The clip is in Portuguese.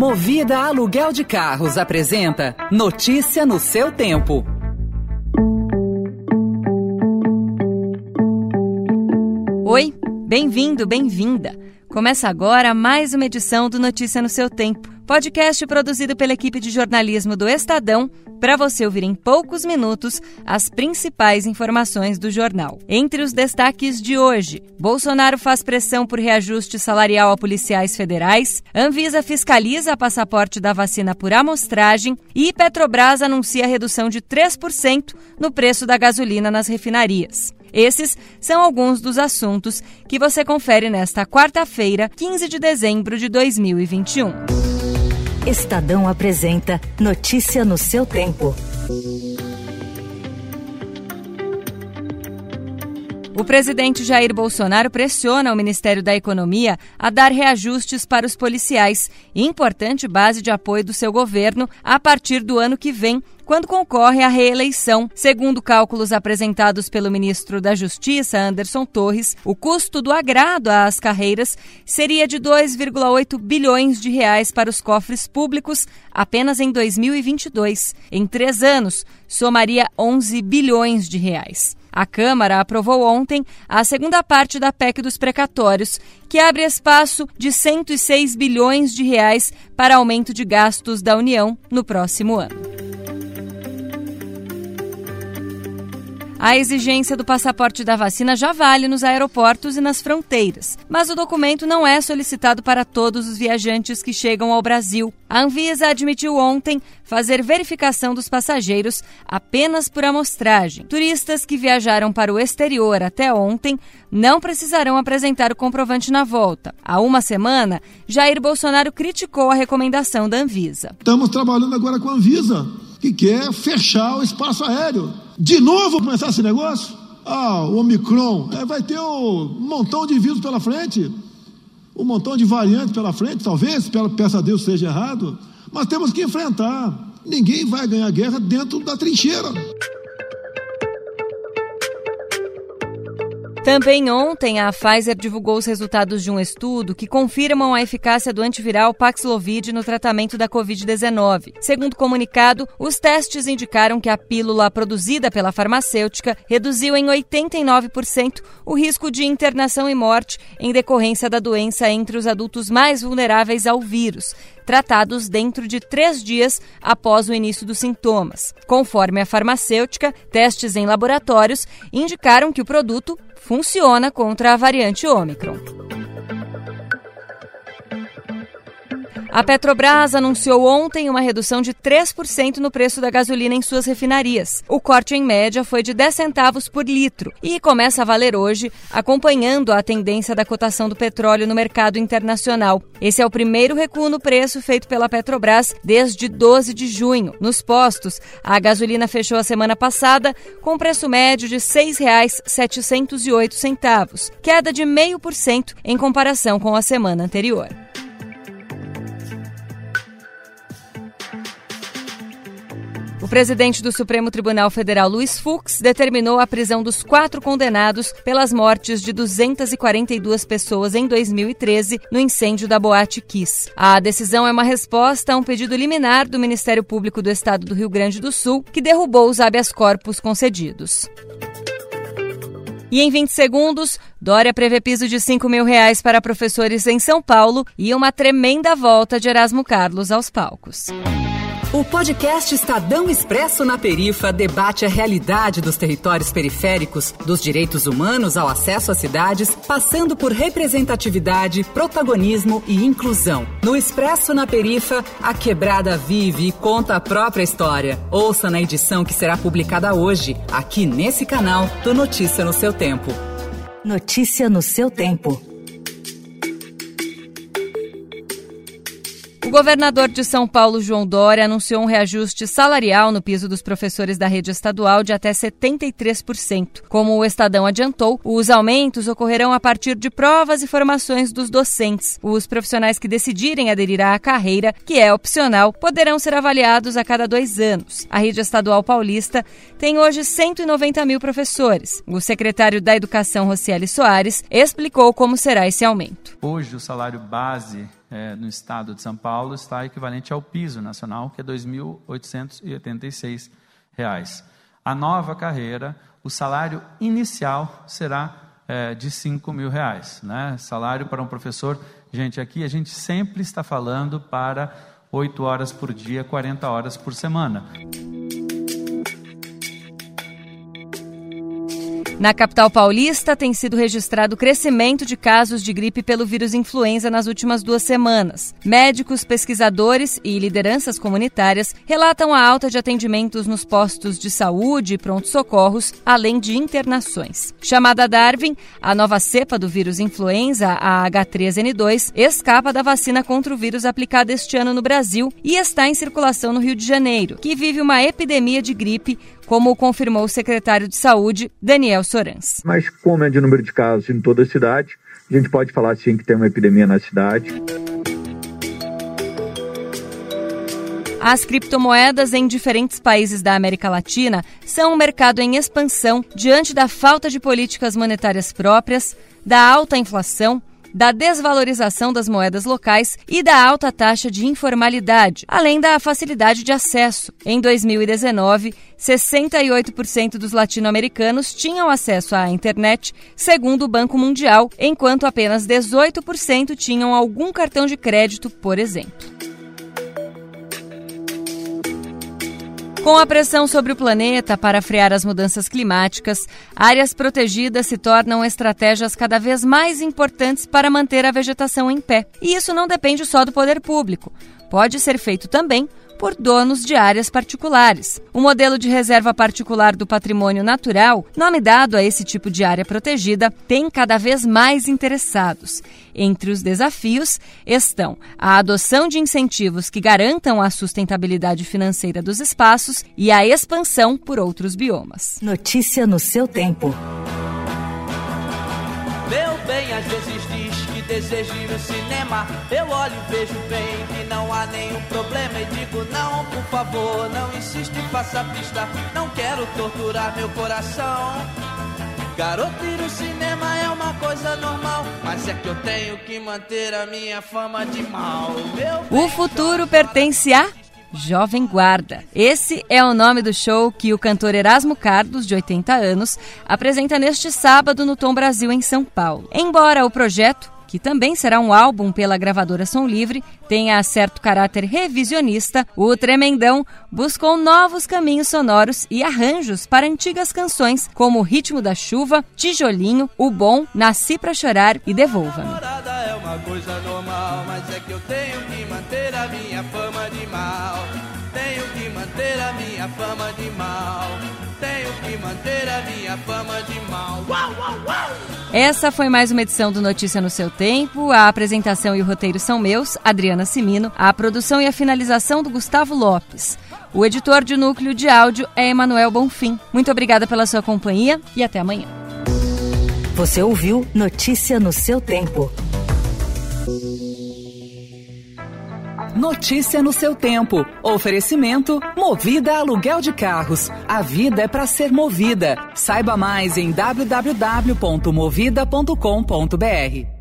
Movida Aluguel de Carros apresenta Notícia no seu tempo. Oi, bem-vindo, bem-vinda. Começa agora mais uma edição do Notícia no seu tempo, podcast produzido pela equipe de jornalismo do Estadão para você ouvir em poucos minutos as principais informações do jornal. Entre os destaques de hoje, Bolsonaro faz pressão por reajuste salarial a policiais federais, Anvisa fiscaliza passaporte da vacina por amostragem e Petrobras anuncia redução de 3% no preço da gasolina nas refinarias. Esses são alguns dos assuntos que você confere nesta quarta-feira, 15 de dezembro de 2021. Estadão apresenta Notícia no seu tempo. O presidente Jair Bolsonaro pressiona o Ministério da Economia a dar reajustes para os policiais, importante base de apoio do seu governo a partir do ano que vem, quando concorre à reeleição. Segundo cálculos apresentados pelo ministro da Justiça, Anderson Torres, o custo do agrado às carreiras seria de 2,8 bilhões de reais para os cofres públicos apenas em 2022. Em três anos, somaria 11 bilhões de reais. A Câmara aprovou ontem a segunda parte da PEC dos precatórios, que abre espaço de 106 bilhões de reais para aumento de gastos da União no próximo ano. A exigência do passaporte da vacina já vale nos aeroportos e nas fronteiras, mas o documento não é solicitado para todos os viajantes que chegam ao Brasil. A Anvisa admitiu ontem fazer verificação dos passageiros apenas por amostragem. Turistas que viajaram para o exterior até ontem não precisarão apresentar o comprovante na volta. Há uma semana, Jair Bolsonaro criticou a recomendação da Anvisa. Estamos trabalhando agora com a Anvisa, que quer fechar o espaço aéreo de novo começar esse negócio? Ah, o Omicron. É, vai ter um montão de vírus pela frente. Um montão de variantes pela frente, talvez, peça a Deus seja errado. Mas temos que enfrentar. Ninguém vai ganhar guerra dentro da trincheira. Também ontem, a Pfizer divulgou os resultados de um estudo que confirmam a eficácia do antiviral Paxlovid no tratamento da Covid-19. Segundo o comunicado, os testes indicaram que a pílula produzida pela farmacêutica reduziu em 89% o risco de internação e morte em decorrência da doença entre os adultos mais vulneráveis ao vírus, tratados dentro de três dias após o início dos sintomas. Conforme a farmacêutica, testes em laboratórios indicaram que o produto funciona contra a variante Ômicron. A Petrobras anunciou ontem uma redução de 3% no preço da gasolina em suas refinarias. O corte em média foi de 10 centavos por litro e começa a valer hoje, acompanhando a tendência da cotação do petróleo no mercado internacional. Esse é o primeiro recuo no preço feito pela Petrobras desde 12 de junho. Nos postos, a gasolina fechou a semana passada com preço médio de R$ 6,708, queda de 0,5% em comparação com a semana anterior. O presidente do Supremo Tribunal Federal, Luiz Fux, determinou a prisão dos quatro condenados pelas mortes de 242 pessoas em 2013 no incêndio da Boate Kiss. A decisão é uma resposta a um pedido liminar do Ministério Público do Estado do Rio Grande do Sul, que derrubou os habeas corpus concedidos. E em 20 segundos, Dória prevê piso de 5 mil reais para professores em São Paulo e uma tremenda volta de Erasmo Carlos aos palcos. O podcast Estadão Expresso na Perifa debate a realidade dos territórios periféricos, dos direitos humanos ao acesso às cidades, passando por representatividade, protagonismo e inclusão. No Expresso na Perifa, a quebrada vive e conta a própria história. Ouça na edição que será publicada hoje, aqui nesse canal do Notícia no seu tempo. Notícia no seu tempo. O governador de São Paulo, João Dória, anunciou um reajuste salarial no piso dos professores da rede estadual de até 73%. Como o Estadão adiantou, os aumentos ocorrerão a partir de provas e formações dos docentes. Os profissionais que decidirem aderir à carreira, que é opcional, poderão ser avaliados a cada dois anos. A rede estadual paulista tem hoje 190 mil professores. O secretário da Educação, Rocieli Soares, explicou como será esse aumento. Hoje, o salário base é, no estado de São Paulo está equivalente ao piso nacional, que é R$ 2.886. A nova carreira, o salário inicial será é, de R$ mil reais. Né? Salário para um professor, gente, aqui a gente sempre está falando para 8 horas por dia, 40 horas por semana. Na capital paulista, tem sido registrado crescimento de casos de gripe pelo vírus influenza nas últimas duas semanas. Médicos, pesquisadores e lideranças comunitárias relatam a alta de atendimentos nos postos de saúde e pronto-socorros, além de internações. Chamada Darwin, a nova cepa do vírus influenza, a H3N2, escapa da vacina contra o vírus aplicada este ano no Brasil e está em circulação no Rio de Janeiro, que vive uma epidemia de gripe como confirmou o secretário de Saúde, Daniel Sorans. Mas como é de número de casos em toda a cidade, a gente pode falar sim que tem uma epidemia na cidade. As criptomoedas em diferentes países da América Latina são um mercado em expansão diante da falta de políticas monetárias próprias, da alta inflação da desvalorização das moedas locais e da alta taxa de informalidade, além da facilidade de acesso. Em 2019, 68% dos latino-americanos tinham acesso à internet, segundo o Banco Mundial, enquanto apenas 18% tinham algum cartão de crédito, por exemplo. Com a pressão sobre o planeta para frear as mudanças climáticas, áreas protegidas se tornam estratégias cada vez mais importantes para manter a vegetação em pé. E isso não depende só do poder público. Pode ser feito também por donos de áreas particulares. O modelo de reserva particular do patrimônio natural, nome dado a esse tipo de área protegida, tem cada vez mais interessados. Entre os desafios estão a adoção de incentivos que garantam a sustentabilidade financeira dos espaços e a expansão por outros biomas. Notícia no seu tempo. Meu bem, às vezes diz que deseja ir cinema. Eu olho e vejo bem que não há nenhum problema. E digo, não, por favor, não insiste, faça pista. Não quero torturar meu coração. Garoto ir cinema é uma coisa normal, mas é que eu tenho que manter a minha fama de mal. Meu o futuro pertence a Jovem Guarda. Esse é o nome do show que o cantor Erasmo Carlos, de 80 anos, apresenta neste sábado no Tom Brasil, em São Paulo. Embora o projeto que também será um álbum pela gravadora Som Livre, tenha certo caráter revisionista, o Tremendão buscou novos caminhos sonoros e arranjos para antigas canções como O Ritmo da Chuva, Tijolinho, O Bom, Nasci Pra Chorar e Devolva-me. É uma coisa normal, mas é que eu tenho que manter a minha fama de mal. Tenho que manter a minha fama de mal. Tenho que manter a minha fama de mal. Uau, uau, uau! Essa foi mais uma edição do Notícia no seu tempo. A apresentação e o roteiro são meus, Adriana Simino. A produção e a finalização do Gustavo Lopes. O editor de núcleo de áudio é Emanuel Bonfim. Muito obrigada pela sua companhia e até amanhã. Você ouviu Notícia no seu tempo. Notícia no seu tempo. Oferecimento Movida Aluguel de Carros. A vida é para ser movida. Saiba mais em www.movida.com.br.